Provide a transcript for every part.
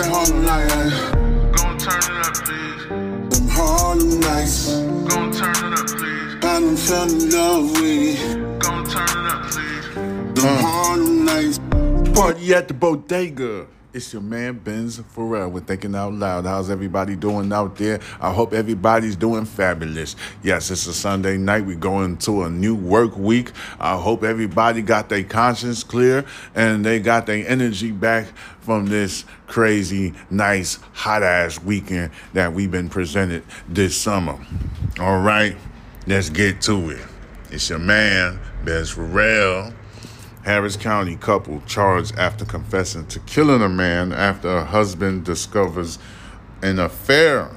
that Harlem night. Gon' turn it up, please. Them Harlem nights. Gon' turn it up, please. I done fell in love with it. Gon' turn it up, please. Them Harlem nights. Party at the bodega. It's your man Benz Pharrell with Thinking Out Loud. How's everybody doing out there? I hope everybody's doing fabulous. Yes, it's a Sunday night. We're going to a new work week. I hope everybody got their conscience clear and they got their energy back from this crazy, nice, hot ass weekend that we've been presented this summer. All right, let's get to it. It's your man, Benz Pharrell. Harris County couple charged after confessing to killing a man after a husband discovers an affair.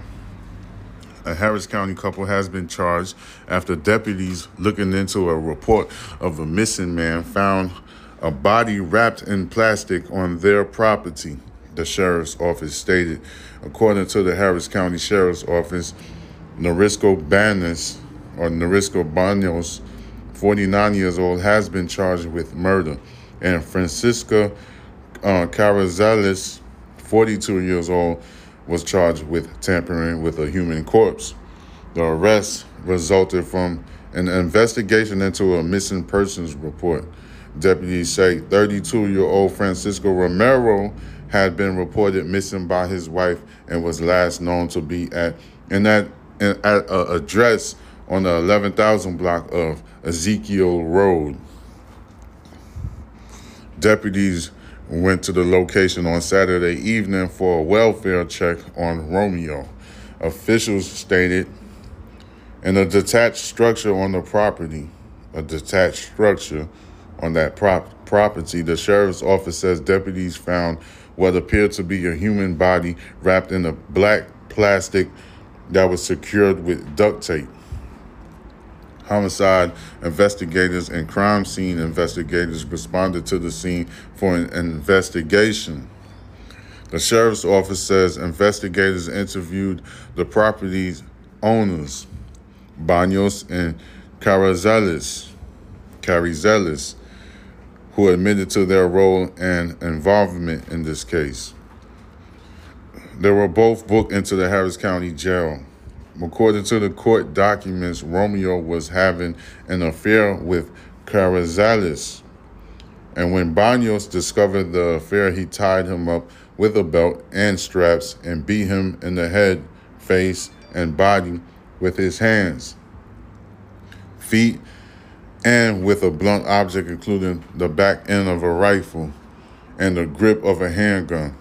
A Harris County couple has been charged after deputies looking into a report of a missing man found a body wrapped in plastic on their property, the sheriff's office stated. According to the Harris County Sheriff's Office, Narisco Banas or Narisco Banos 49 years old, has been charged with murder, and Francisca uh, Carrizales, 42 years old, was charged with tampering with a human corpse. The arrest resulted from an investigation into a missing persons report. Deputies say 32 year old Francisco Romero had been reported missing by his wife and was last known to be at in that in, at a address on the 11,000 block of Ezekiel Road. Deputies went to the location on Saturday evening for a welfare check on Romeo. Officials stated in a detached structure on the property, a detached structure on that prop- property, the sheriff's office says deputies found what appeared to be a human body wrapped in a black plastic that was secured with duct tape homicide investigators and crime scene investigators responded to the scene for an investigation. The sheriff's office says investigators interviewed the property's owners, Banos and Carrizales, Carrizales, who admitted to their role and involvement in this case. They were both booked into the Harris County Jail. According to the court documents, Romeo was having an affair with Carrizales. And when Banos discovered the affair, he tied him up with a belt and straps and beat him in the head, face, and body with his hands, feet, and with a blunt object, including the back end of a rifle and the grip of a handgun.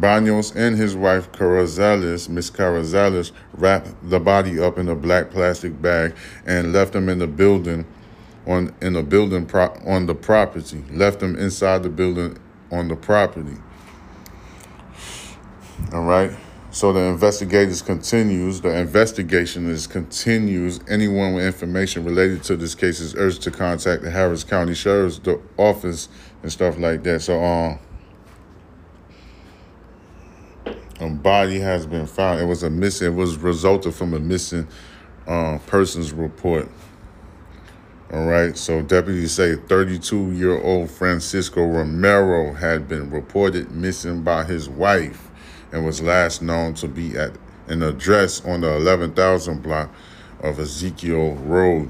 Banos and his wife Carrizales, Miss Carrizales, wrapped the body up in a black plastic bag and left him in the building on in the building pro, on the property. Left him inside the building on the property. All right. So the investigators continues. The investigation is continues. Anyone with information related to this case is urged to contact the Harris County Sheriff's Office and stuff like that. So um. A body has been found. It was a missing. It was resulted from a missing uh, persons report. All right. So deputies say 32-year-old Francisco Romero had been reported missing by his wife, and was last known to be at an address on the 11,000 block of Ezekiel Road.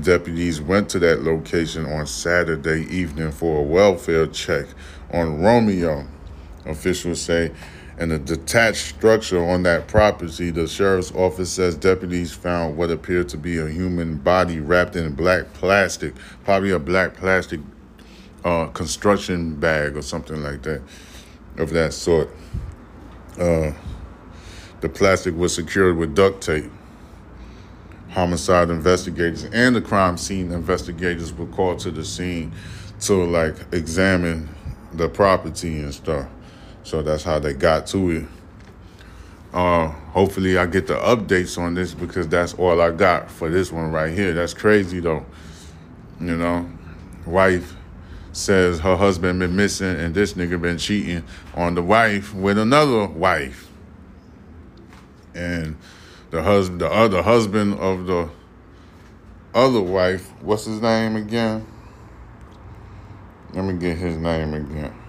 Deputies went to that location on Saturday evening for a welfare check on Romeo. Officials say in a detached structure on that property, the sheriff's office says deputies found what appeared to be a human body wrapped in black plastic, probably a black plastic uh, construction bag or something like that, of that sort. Uh, the plastic was secured with duct tape. Homicide investigators and the crime scene investigators were called to the scene to like examine the property and stuff. So that's how they got to it. Uh, hopefully, I get the updates on this because that's all I got for this one right here. That's crazy though. You know, wife says her husband been missing and this nigga been cheating on the wife with another wife. And the husband, the other husband of the other wife, what's his name again? Let me get his name again.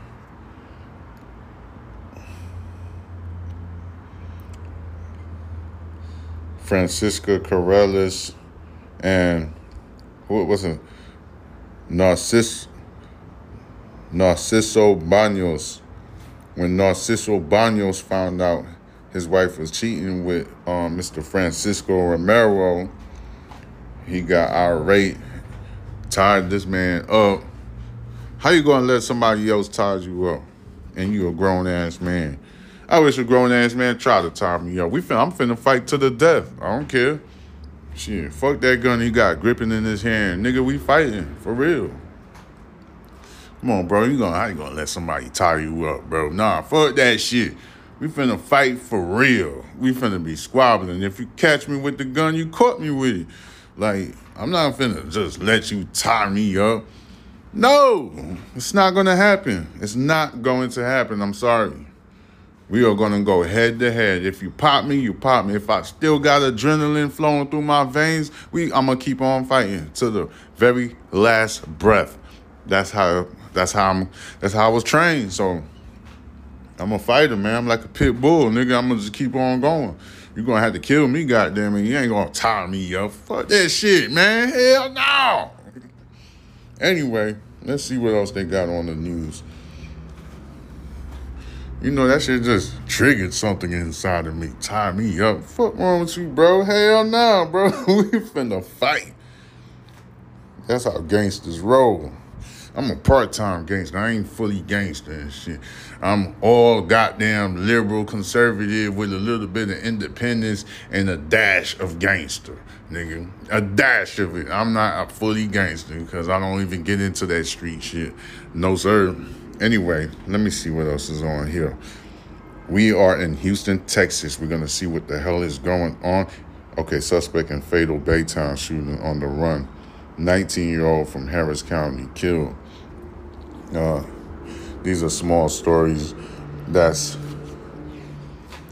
Francisca Corrales and what was it? Narciss Narciso Banos. When Narciso Banos found out his wife was cheating with um, Mr. Francisco Romero, he got irate, tied this man up. How you gonna let somebody else tie you up? And you a grown ass man. I wish a grown ass man try to tie me up. We fin- I'm finna fight to the death. I don't care. Shit, fuck that gun he got gripping in his hand. Nigga, we fighting. For real. Come on, bro. You gonna how you gonna let somebody tie you up, bro? Nah, fuck that shit. We finna fight for real. We finna be squabbling. If you catch me with the gun, you caught me with it. Like, I'm not finna just let you tie me up. No, it's not gonna happen. It's not going to happen. I'm sorry. We are gonna go head to head. If you pop me, you pop me. If I still got adrenaline flowing through my veins, we I'm gonna keep on fighting to the very last breath. That's how that's how I'm that's how I was trained. So I'm a fighter, man. I'm like a pit bull, nigga. I'm gonna just keep on going. You're gonna have to kill me, goddamn it. You ain't gonna tie me up. Fuck that shit, man. Hell no. Anyway, let's see what else they got on the news. You know, that shit just triggered something inside of me. Tie me up. Fuck wrong with you, bro? Hell no, bro. we finna fight. That's how gangsters roll. I'm a part-time gangster. I ain't fully gangster and shit. I'm all goddamn liberal, conservative with a little bit of independence and a dash of gangster, nigga. A dash of it. I'm not a fully gangster because I don't even get into that street shit. No, sir. Anyway, let me see what else is on here. We are in Houston, Texas. We're gonna see what the hell is going on. Okay, suspect in fatal Baytown shooting on the run. 19 year old from Harris County killed. Uh, these are small stories that's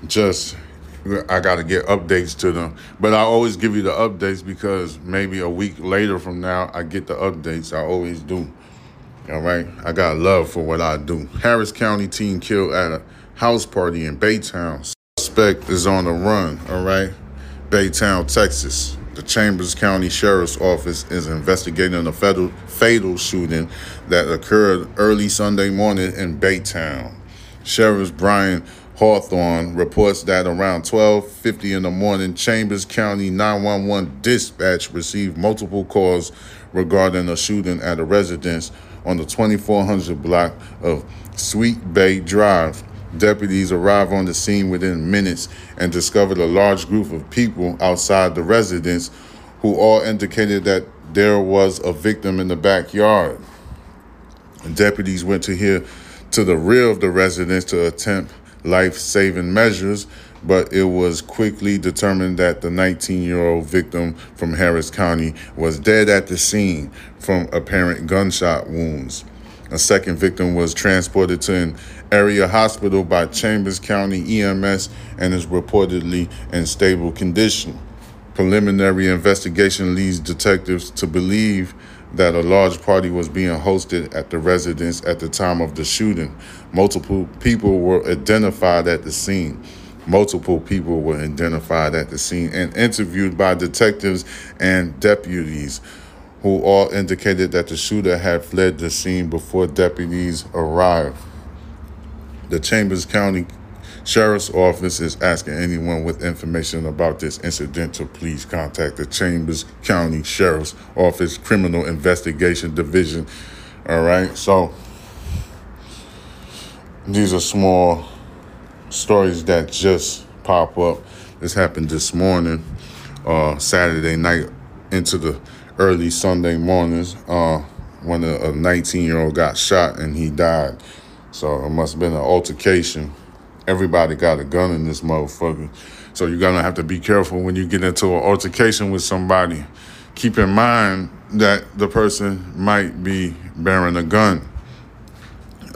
just I got to get updates to them. But I always give you the updates because maybe a week later from now I get the updates. I always do. All right. I got love for what I do. Harris County teen killed at a house party in Baytown. Suspect is on the run. All right. Baytown, Texas. The Chambers County Sheriff's Office is investigating a fatal, fatal shooting that occurred early Sunday morning in Baytown. Sheriff Brian Hawthorne reports that around 12:50 in the morning, Chambers County 911 dispatch received multiple calls regarding a shooting at a residence on the 2400 block of Sweet Bay Drive. Deputies arrived on the scene within minutes and discovered a large group of people outside the residence who all indicated that there was a victim in the backyard. Deputies went to here to the rear of the residence to attempt life-saving measures, but it was quickly determined that the 19-year-old victim from Harris County was dead at the scene from apparent gunshot wounds. A second victim was transported to an area hospital by Chambers County EMS and is reportedly in stable condition. Preliminary investigation leads detectives to believe that a large party was being hosted at the residence at the time of the shooting. Multiple people were identified at the scene. Multiple people were identified at the scene and interviewed by detectives and deputies who all indicated that the shooter had fled the scene before deputies arrived. The Chambers County Sheriff's Office is asking anyone with information about this incident to please contact the Chambers County Sheriff's Office Criminal Investigation Division. All right, so these are small stories that just pop up. This happened this morning, uh, Saturday night into the early Sunday mornings uh, when a 19 year old got shot and he died. So it must have been an altercation. Everybody got a gun in this motherfucker. So you're gonna have to be careful when you get into an altercation with somebody. Keep in mind that the person might be bearing a gun.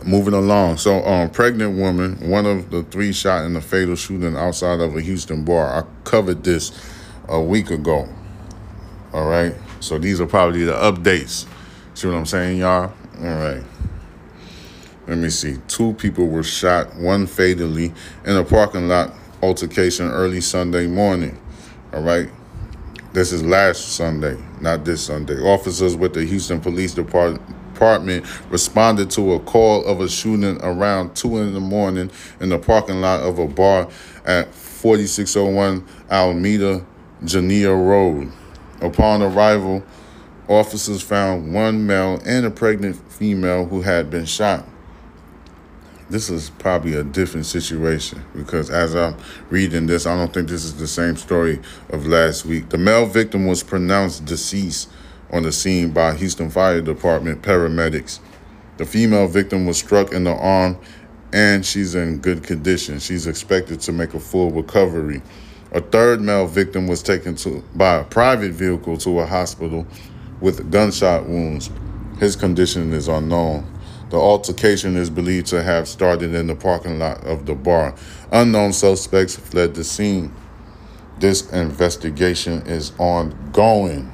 Moving along. So, um, pregnant woman, one of the three shot in a fatal shooting outside of a Houston bar. I covered this a week ago. All right. So these are probably the updates. See what I'm saying, y'all? All right. Let me see. Two people were shot, one fatally, in a parking lot altercation early Sunday morning. All right. This is last Sunday, not this Sunday. Officers with the Houston Police Depart- Department responded to a call of a shooting around 2 in the morning in the parking lot of a bar at 4601 Alameda Genoa Road. Upon arrival, officers found one male and a pregnant female who had been shot. This is probably a different situation because as I'm reading this, I don't think this is the same story of last week. The male victim was pronounced deceased on the scene by Houston Fire Department paramedics. The female victim was struck in the arm and she's in good condition. She's expected to make a full recovery. A third male victim was taken to by a private vehicle to a hospital with gunshot wounds. His condition is unknown. The altercation is believed to have started in the parking lot of the bar. Unknown suspects fled the scene. This investigation is ongoing.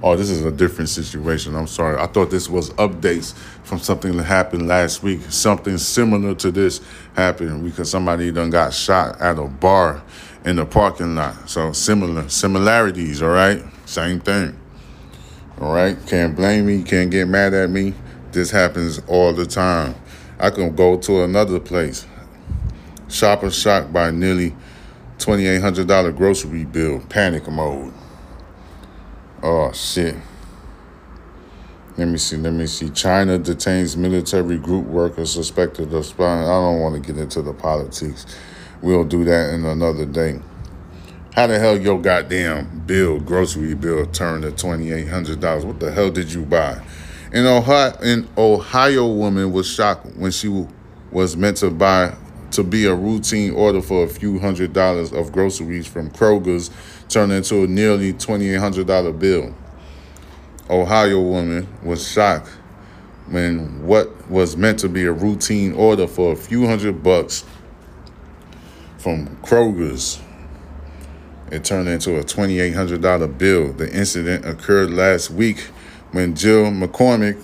Oh, this is a different situation. I'm sorry. I thought this was updates from something that happened last week. Something similar to this happened because somebody done got shot at a bar in the parking lot. So similar similarities, all right? Same thing. All right? Can't blame me, can't get mad at me. This happens all the time. I can go to another place. Shopper shocked by nearly $2,800 grocery bill. Panic mode. Oh, shit. Let me see. Let me see. China detains military group workers suspected of spying. I don't want to get into the politics. We'll do that in another day. How the hell your goddamn bill, grocery bill, turned to twenty eight hundred dollars? What the hell did you buy? In Ohio, an Ohio woman was shocked when she was meant to buy to be a routine order for a few hundred dollars of groceries from Kroger's turned into a nearly $2,800 bill. Ohio woman was shocked when what was meant to be a routine order for a few hundred bucks from Kroger's it turned into a $2,800 bill. The incident occurred last week when Jill McCormick,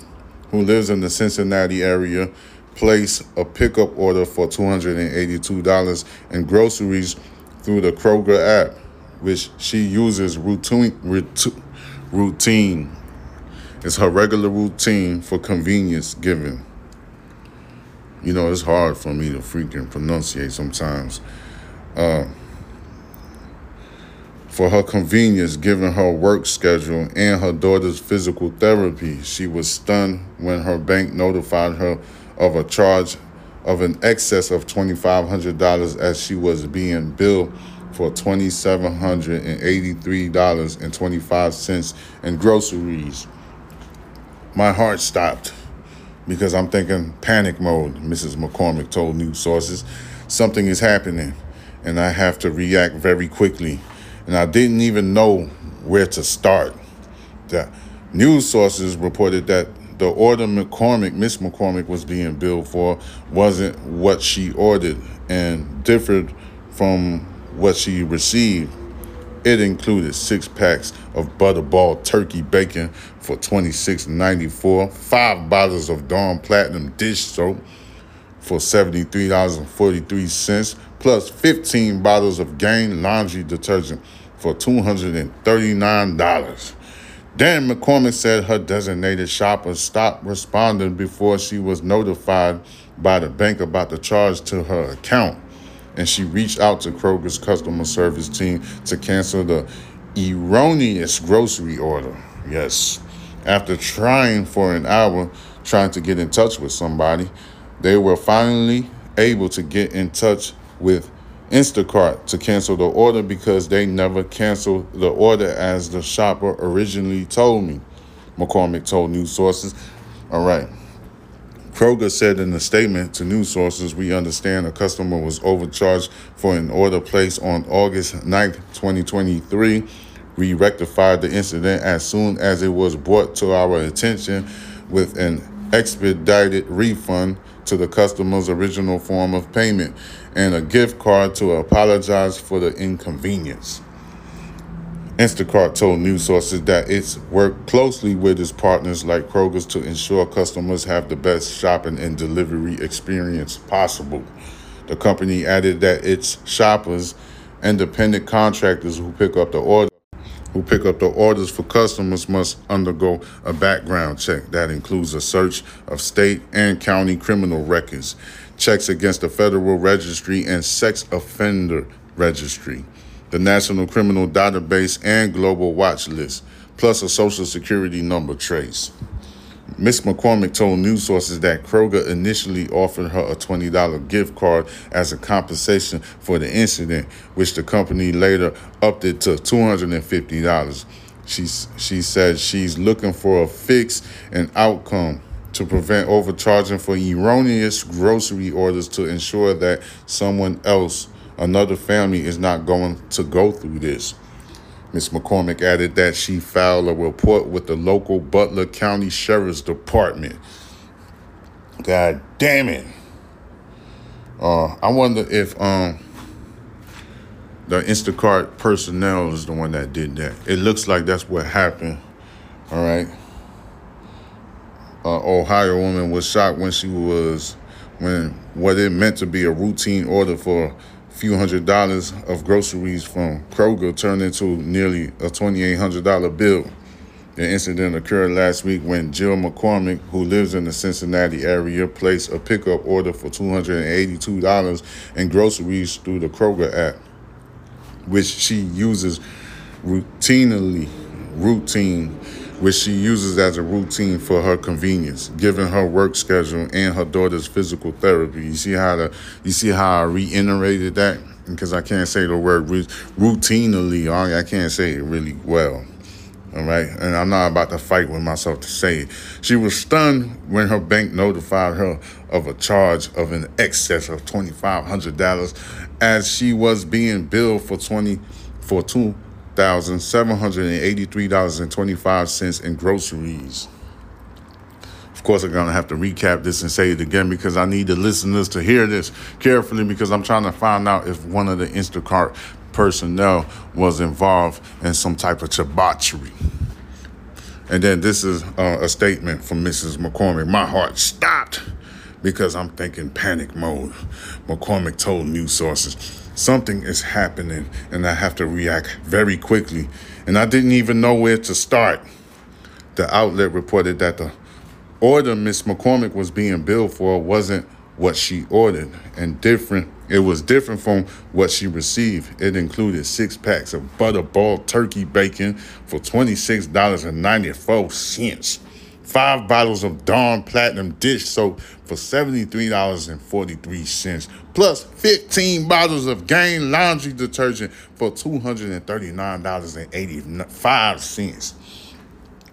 who lives in the Cincinnati area, placed a pickup order for $282 in groceries through the Kroger app, which she uses routine. routine. It's her regular routine for convenience given. You know, it's hard for me to freaking pronunciate sometimes. Uh, for her convenience given her work schedule and her daughter's physical therapy. She was stunned when her bank notified her of a charge of an excess of $2,500 as she was being billed for $2,783.25 in groceries. My heart stopped because I'm thinking panic mode, Mrs. McCormick told news sources. Something is happening, and I have to react very quickly and I didn't even know where to start. The news sources reported that the order McCormick, Miss McCormick, was being billed for wasn't what she ordered and differed from what she received. It included six packs of butterball turkey bacon for $26.94, five bottles of Dawn Platinum dish soap for $73.43, plus 15 bottles of Gain laundry detergent for $239. Dan McCormick said her designated shopper stopped responding before she was notified by the bank about the charge to her account. And she reached out to Kroger's customer service team to cancel the erroneous grocery order. Yes. After trying for an hour, trying to get in touch with somebody, they were finally able to get in touch with Instacart to cancel the order because they never canceled the order as the shopper originally told me, McCormick told news sources. All right. Kroger said in a statement to news sources, we understand a customer was overcharged for an order placed on August 9th, 2023. We rectified the incident as soon as it was brought to our attention with an expedited refund to the customer's original form of payment and a gift card to apologize for the inconvenience. Instacart told news sources that it's worked closely with its partners like Kroger's to ensure customers have the best shopping and delivery experience possible. The company added that its shoppers Independent contractors who pick up the order who pick up the orders for customers must undergo a background check that includes a search of state and county criminal records, checks against the federal registry and sex offender registry, the National Criminal Database and Global Watch List, plus a social security number trace. Ms. McCormick told news sources that Kroger initially offered her a $20 gift card as a compensation for the incident, which the company later upped it to $250. She, she said she's looking for a fix and outcome to prevent overcharging for erroneous grocery orders to ensure that someone else, another family, is not going to go through this. Ms. McCormick added that she filed a report with the local Butler County Sheriff's Department. God damn it. Uh, I wonder if um, the Instacart personnel is the one that did that. It looks like that's what happened. All right. Uh, Ohio woman was shot when she was when what it meant to be a routine order for few hundred dollars of groceries from Kroger turned into nearly a $2,800 bill. The incident occurred last week when Jill McCormick, who lives in the Cincinnati area, placed a pickup order for $282 in groceries through the Kroger app, which she uses routinely, routine which she uses as a routine for her convenience, given her work schedule and her daughter's physical therapy. You see how the you see how I reiterated that because I can't say the word routinely. I can't say it really well. All right, and I'm not about to fight with myself to say it. She was stunned when her bank notified her of a charge of an excess of twenty five hundred dollars, as she was being billed for twenty for two thousand seven hundred and eighty-three dollars and twenty-five cents in groceries. Of course, I'm gonna have to recap this and say it again because I need the listeners to hear this carefully because I'm trying to find out if one of the Instacart personnel was involved in some type of debauchery. And then this is uh, a statement from Mrs. McCormick. My heart stopped because I'm thinking panic mode. McCormick told news sources something is happening and I have to react very quickly. And I didn't even know where to start. The outlet reported that the order Miss McCormick was being billed for wasn't what she ordered and different it was different from what she received it included six packs of butterball turkey bacon for $26.94 five bottles of Dawn Platinum dish soap for $73.43, plus 15 bottles of Gain laundry detergent for $239.85.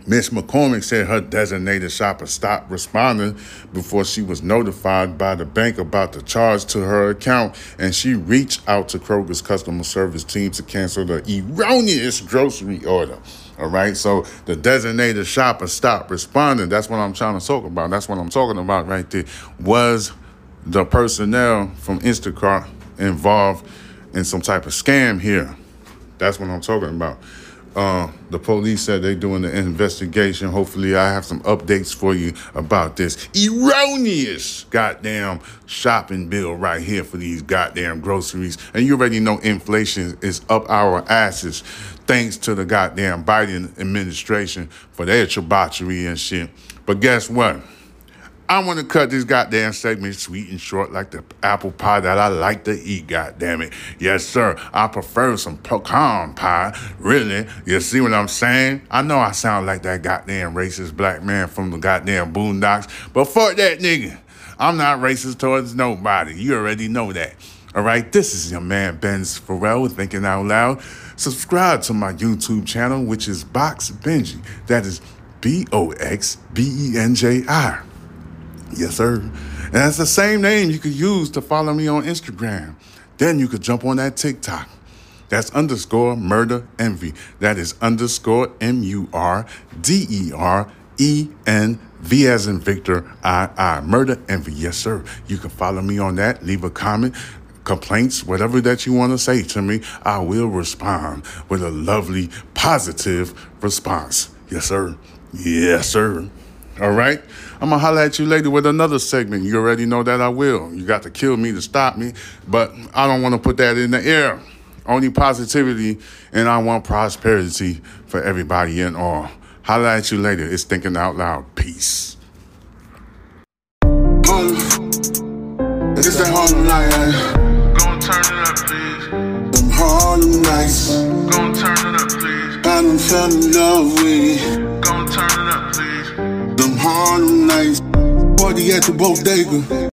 Miss McCormick said her designated shopper stopped responding before she was notified by the bank about the charge to her account, and she reached out to Kroger's customer service team to cancel the erroneous grocery order. All right. So the designated shopper stopped responding. That's what I'm trying to talk about. That's what I'm talking about right there. Was the personnel from Instacart involved in some type of scam here? That's what I'm talking about. Uh, the police said they're doing the investigation. Hopefully, I have some updates for you about this erroneous goddamn shopping bill right here for these goddamn groceries. And you already know inflation is up our asses thanks to the goddamn Biden administration for their debauchery and shit. But guess what? I want to cut this goddamn segment sweet and short like the apple pie that I like to eat, goddamn it. Yes, sir. I prefer some pecan pie. Really? You see what I'm saying? I know I sound like that goddamn racist black man from the goddamn boondocks, but fuck that nigga. I'm not racist towards nobody. You already know that. All right, this is your man Benz Pharrell thinking out loud. Subscribe to my YouTube channel, which is Box Benji. That is B O X B E N J I. Yes, sir. And that's the same name you could use to follow me on Instagram. Then you could jump on that TikTok. That's underscore murder envy. That is underscore M U R D E R E N V as in Victor I I. Murder envy. Yes, sir. You can follow me on that. Leave a comment complaints, whatever that you want to say to me, I will respond with a lovely, positive response. Yes, sir. Yes, sir. All right. I'm going to holler at you later with another segment. You already know that I will. You got to kill me to stop me, but I don't want to put that in the air. only positivity, and I want prosperity for everybody and all. Holla at you later. It's Thinking Out Loud. Peace. Harlem. It's that Harlem night. Gon' turn it up, please. Them Harlem nights. Gon' turn it up, please. I done fell in love with Harlem nights. Party at the bodega.